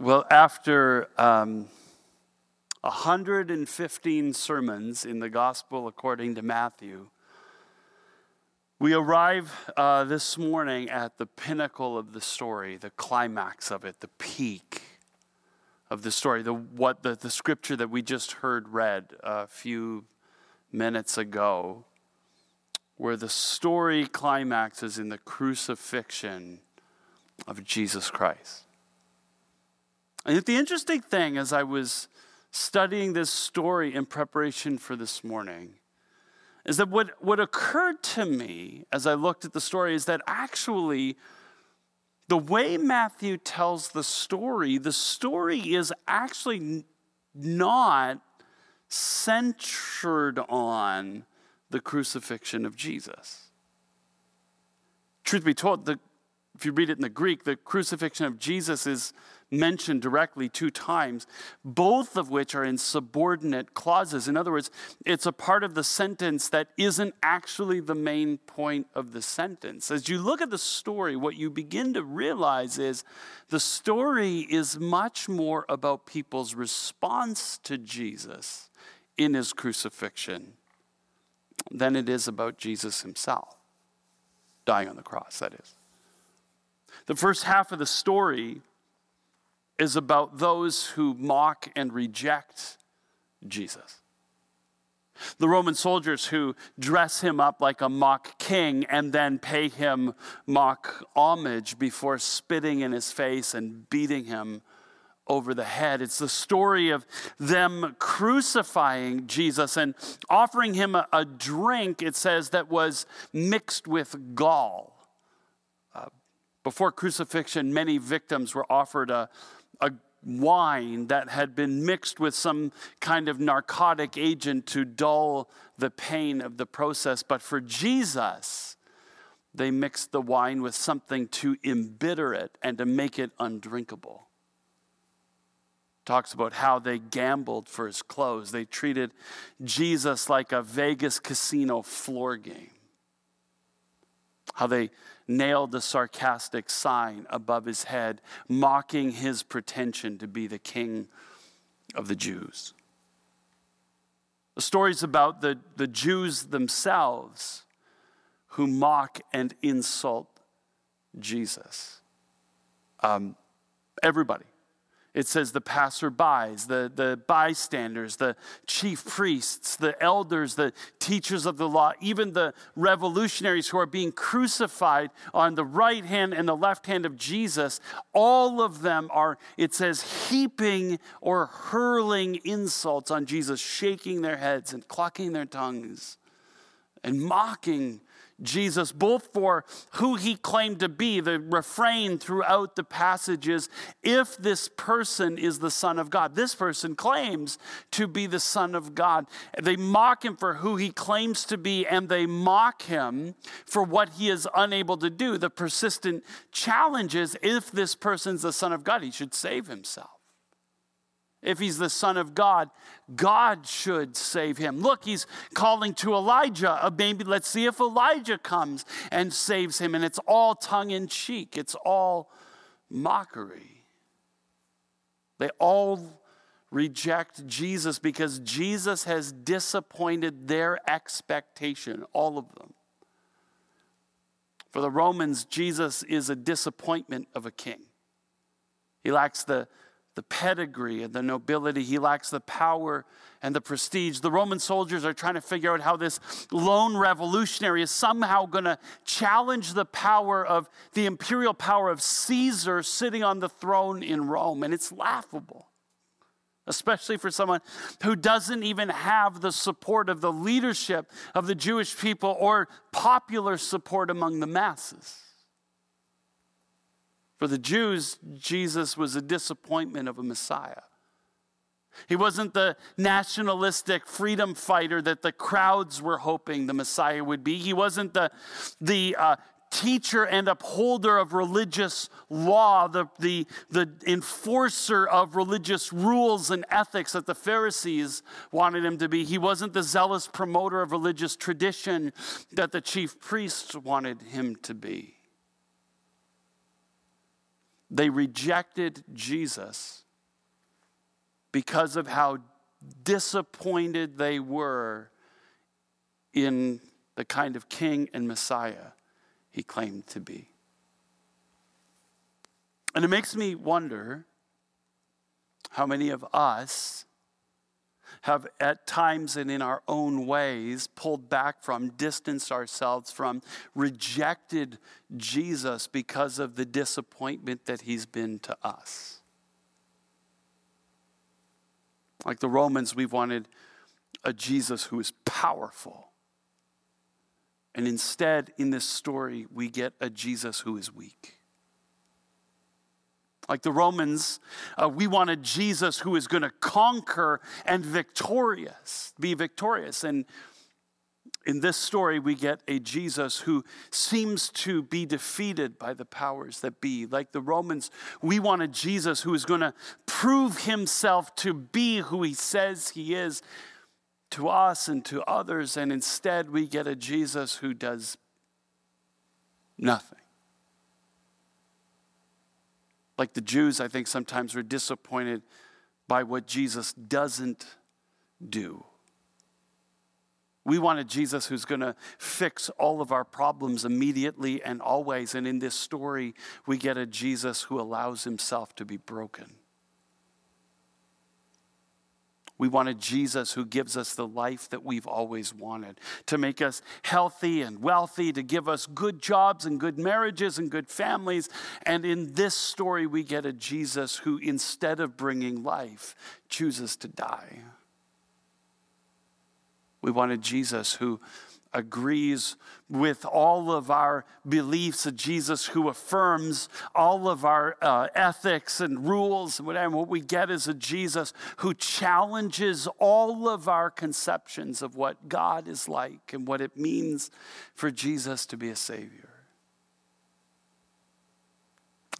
Well, after um, 115 sermons in the Gospel according to Matthew, we arrive uh, this morning at the pinnacle of the story, the climax of it, the peak of the story, the, what the, the scripture that we just heard read a few minutes ago, where the story climaxes in the crucifixion of Jesus Christ. And the interesting thing as I was studying this story in preparation for this morning is that what, what occurred to me as I looked at the story is that actually, the way Matthew tells the story, the story is actually not centered on the crucifixion of Jesus. Truth be told, the, if you read it in the Greek, the crucifixion of Jesus is mentioned directly two times, both of which are in subordinate clauses. In other words, it's a part of the sentence that isn't actually the main point of the sentence. As you look at the story, what you begin to realize is the story is much more about people's response to Jesus in his crucifixion than it is about Jesus himself dying on the cross, that is. The first half of the story is about those who mock and reject Jesus. The Roman soldiers who dress him up like a mock king and then pay him mock homage before spitting in his face and beating him over the head. It's the story of them crucifying Jesus and offering him a, a drink, it says, that was mixed with gall. Uh, before crucifixion, many victims were offered a, a wine that had been mixed with some kind of narcotic agent to dull the pain of the process. But for Jesus, they mixed the wine with something to embitter it and to make it undrinkable. Talks about how they gambled for his clothes. They treated Jesus like a Vegas casino floor game. How they nailed the sarcastic sign above his head, mocking his pretension to be the king of the Jews. The story's about the, the Jews themselves who mock and insult Jesus. Um, everybody it says the passerbys, the, the bystanders, the chief priests, the elders, the teachers of the law, even the revolutionaries who are being crucified on the right hand and the left hand of Jesus, all of them are, it says, heaping or hurling insults on Jesus, shaking their heads and clucking their tongues and mocking Jesus, both for who he claimed to be. The refrain throughout the passages if this person is the Son of God. This person claims to be the Son of God. They mock him for who he claims to be, and they mock him for what he is unable to do. The persistent challenge is if this person's the Son of God, he should save himself. If he's the Son of God, God should save him. Look, he's calling to Elijah. A baby. Let's see if Elijah comes and saves him. And it's all tongue in cheek, it's all mockery. They all reject Jesus because Jesus has disappointed their expectation, all of them. For the Romans, Jesus is a disappointment of a king. He lacks the the pedigree and the nobility. He lacks the power and the prestige. The Roman soldiers are trying to figure out how this lone revolutionary is somehow going to challenge the power of the imperial power of Caesar sitting on the throne in Rome. And it's laughable, especially for someone who doesn't even have the support of the leadership of the Jewish people or popular support among the masses. For the Jews, Jesus was a disappointment of a Messiah. He wasn't the nationalistic freedom fighter that the crowds were hoping the Messiah would be. He wasn't the, the uh, teacher and upholder of religious law, the, the, the enforcer of religious rules and ethics that the Pharisees wanted him to be. He wasn't the zealous promoter of religious tradition that the chief priests wanted him to be. They rejected Jesus because of how disappointed they were in the kind of king and Messiah he claimed to be. And it makes me wonder how many of us have at times and in our own ways pulled back from, distanced ourselves from, rejected Jesus because of the disappointment that he's been to us. Like the Romans, we wanted a Jesus who is powerful. And instead, in this story, we get a Jesus who is weak. Like the Romans, uh, we wanted Jesus who is going to conquer and victorious, be victorious. And in this story, we get a Jesus who seems to be defeated by the powers that be. Like the Romans, we want a Jesus who is going to prove himself to be who he says he is to us and to others. And instead, we get a Jesus who does nothing. Like the Jews, I think sometimes we're disappointed by what Jesus doesn't do. We want a Jesus who's going to fix all of our problems immediately and always. And in this story, we get a Jesus who allows himself to be broken. We wanted Jesus who gives us the life that we've always wanted, to make us healthy and wealthy, to give us good jobs and good marriages and good families. And in this story, we get a Jesus who, instead of bringing life, chooses to die. We wanted Jesus who agrees with all of our beliefs, of Jesus who affirms all of our uh, ethics and rules and whatever. What we get is a Jesus who challenges all of our conceptions of what God is like and what it means for Jesus to be a Savior.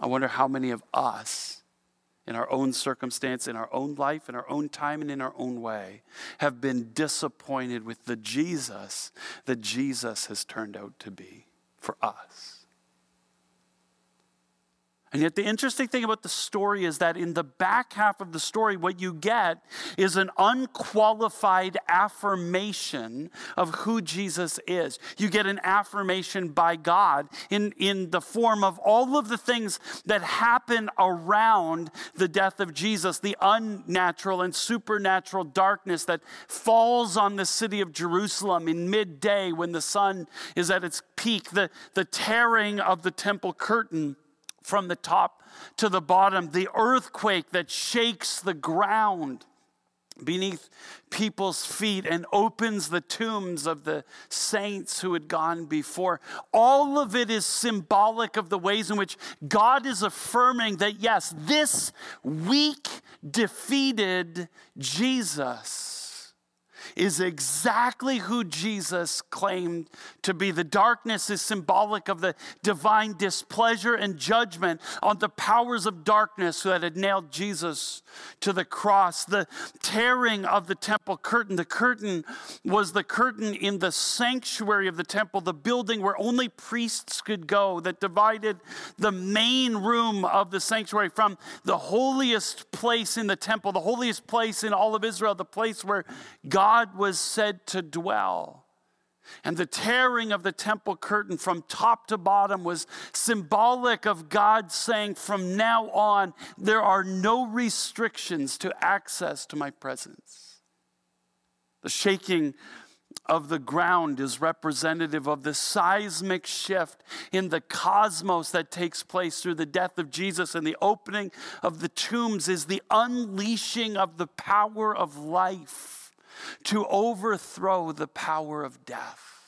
I wonder how many of us in our own circumstance, in our own life, in our own time, and in our own way, have been disappointed with the Jesus that Jesus has turned out to be for us. And yet, the interesting thing about the story is that in the back half of the story, what you get is an unqualified affirmation of who Jesus is. You get an affirmation by God in, in the form of all of the things that happen around the death of Jesus, the unnatural and supernatural darkness that falls on the city of Jerusalem in midday when the sun is at its peak, the, the tearing of the temple curtain from the top to the bottom, the earthquake that shakes the ground beneath people's feet and opens the tombs of the saints who had gone before. All of it is symbolic of the ways in which God is affirming that, yes, this weak, defeated Jesus is exactly who Jesus claimed to be. The darkness is symbolic of the divine displeasure and judgment on the powers of darkness that had nailed Jesus to the cross. The tearing of the temple curtain, the curtain was the curtain in the sanctuary of the temple, the building where only priests could go, that divided the main room of the sanctuary from the holiest place in the temple, the holiest place in all of Israel, the place where God God was said to dwell. And the tearing of the temple curtain from top to bottom was symbolic of God saying, From now on, there are no restrictions to access to my presence. The shaking of the ground is representative of the seismic shift in the cosmos that takes place through the death of Jesus, and the opening of the tombs is the unleashing of the power of life to overthrow the power of death.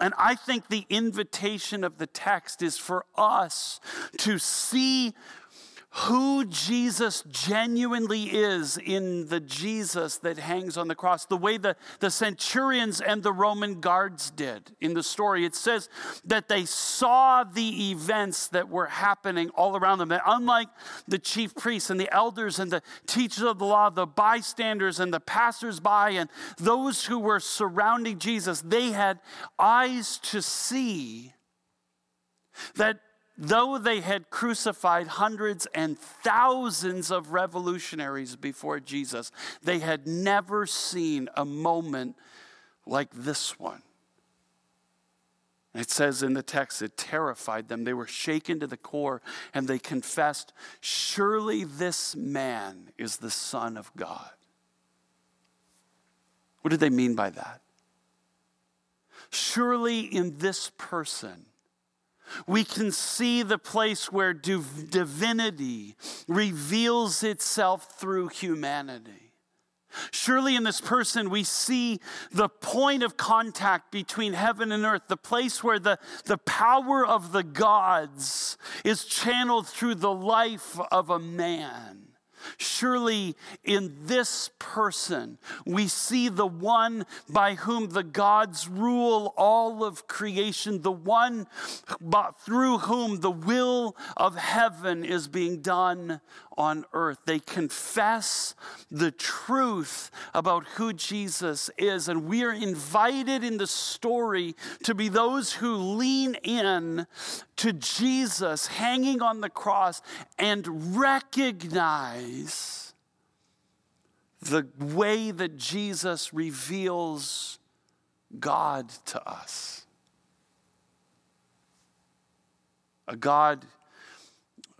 And I think the invitation of the text is for us to see who Jesus genuinely is in the Jesus that hangs on the cross, the way the, the centurions and the Roman guards did in the story. It says that they saw the events that were happening all around them. That unlike the chief priests and the elders and the teachers of the law, the bystanders and the passersby and those who were surrounding Jesus, they had eyes to see that though they had crucified hundreds and thousands of revolutionaries before Jesus, they had never seen a moment like this one. It says in the text, it terrified them. They were shaken to the core and they confessed, Surely this man is the Son of God. What did they mean by that? Surely in this person, we can see the place where divinity reveals itself through humanity. Surely, in this person, we see the point of contact between heaven and earth, the place where the, the power of the gods is channeled through the life of a man. Surely in this person we see the one by whom the gods rule all of creation, the one through whom the will of heaven is being done on earth. They confess the truth about who Jesus is. And we are invited in the story to be those who lean in to Jesus hanging on the cross and recognize the way that Jesus reveals God to us. A God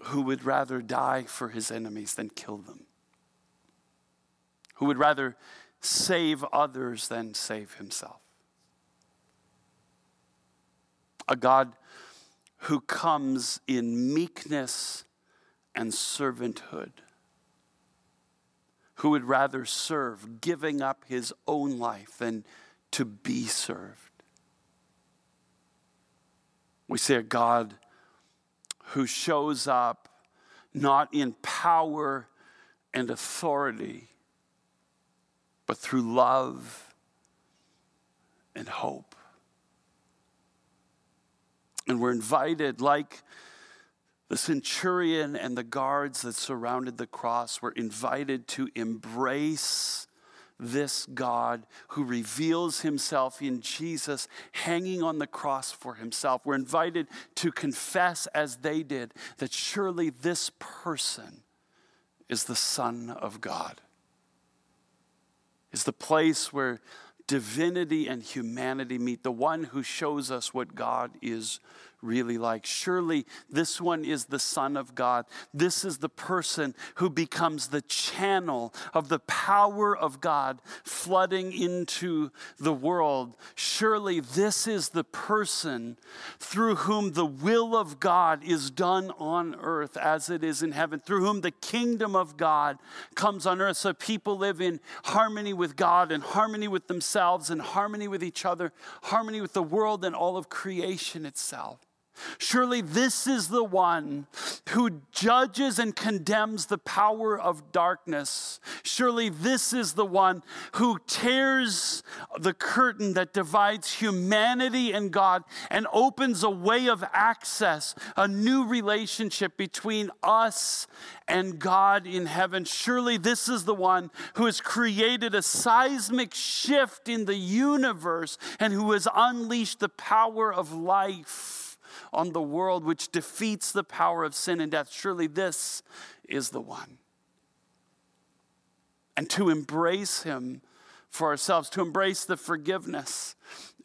who would rather die for his enemies than kill them, who would rather save others than save himself. A God who comes in meekness and servanthood, who would rather serve, giving up his own life than to be served. We see a God who shows up not in power and authority, but through love and hope. And we're invited, like the centurion and the guards that surrounded the cross, were invited to embrace this God who reveals himself in Jesus hanging on the cross for himself. We're invited to confess, as they did, that surely this person is the Son of God, is the place where divinity and humanity meet, the one who shows us what God is really like. Surely this one is the Son of God. This is the person who becomes the channel of the power of God flooding into the world. Surely this is the person through whom the will of God is done on earth as it is in heaven, through whom the kingdom of God comes on earth so people live in harmony with God and harmony with themselves and harmony with each other, harmony with the world and all of creation itself. Surely this is the one who judges and condemns the power of darkness. Surely this is the one who tears the curtain that divides humanity and God and opens a way of access, a new relationship between us and God in heaven. Surely this is the one who has created a seismic shift in the universe and who has unleashed the power of life on the world which defeats the power of sin and death. Surely this is the one. And to embrace him for ourselves, to embrace the forgiveness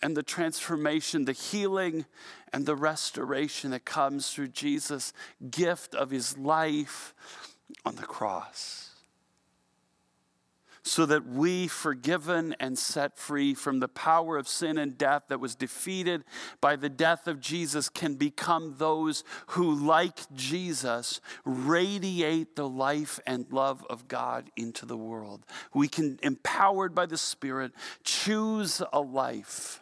and the transformation, the healing and the restoration that comes through Jesus' gift of his life on the cross so that we, forgiven and set free from the power of sin and death that was defeated by the death of Jesus, can become those who, like Jesus, radiate the life and love of God into the world. We can, empowered by the Spirit, choose a life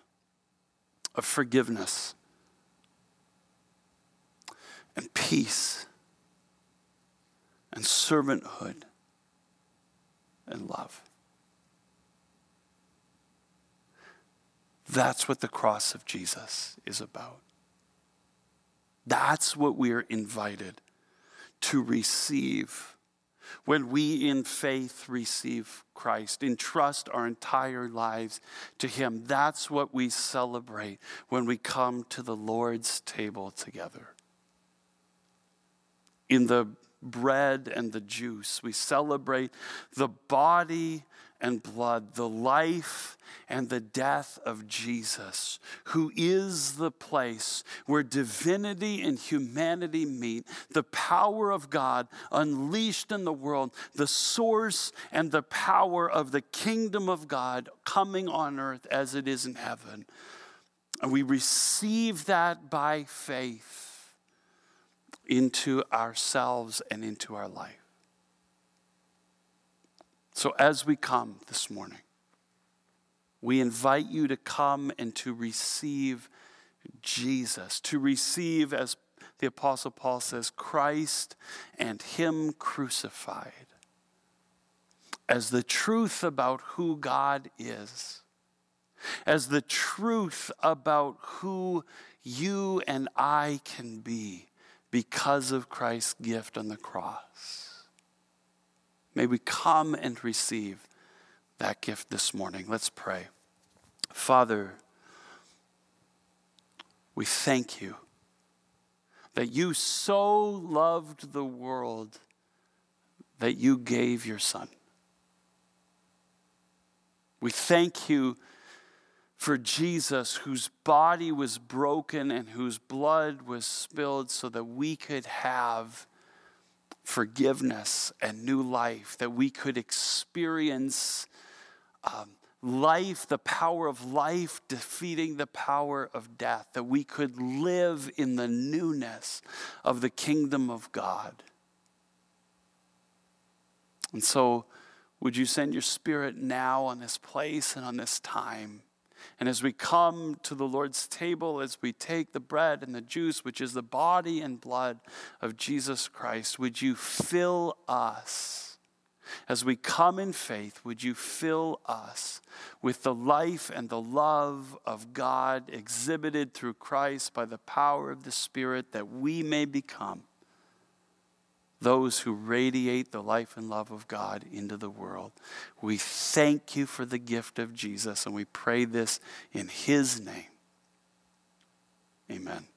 of forgiveness and peace and servanthood and love. That's what the cross of Jesus is about. That's what we're invited to receive when we in faith receive Christ, entrust our entire lives to Him. That's what we celebrate when we come to the Lord's table together. in the bread and the juice. We celebrate the body and blood, the life and the death of Jesus, who is the place where divinity and humanity meet, the power of God unleashed in the world, the source and the power of the kingdom of God coming on earth as it is in heaven. And we receive that by faith into ourselves and into our life. So, as we come this morning, we invite you to come and to receive Jesus, to receive, as the Apostle Paul says, Christ and Him crucified as the truth about who God is, as the truth about who you and I can be because of Christ's gift on the cross. May we come and receive that gift this morning. Let's pray. Father, we thank you that you so loved the world that you gave your Son. We thank you for Jesus, whose body was broken and whose blood was spilled so that we could have forgiveness and new life, that we could experience um, life, the power of life defeating the power of death, that we could live in the newness of the kingdom of God. And so, would you send your spirit now on this place and on this time? And as we come to the Lord's table, as we take the bread and the juice, which is the body and blood of Jesus Christ, would you fill us? As we come in faith, would you fill us with the life and the love of God exhibited through Christ by the power of the Spirit that we may become those who radiate the life and love of God into the world. We thank you for the gift of Jesus, and we pray this in his name. Amen.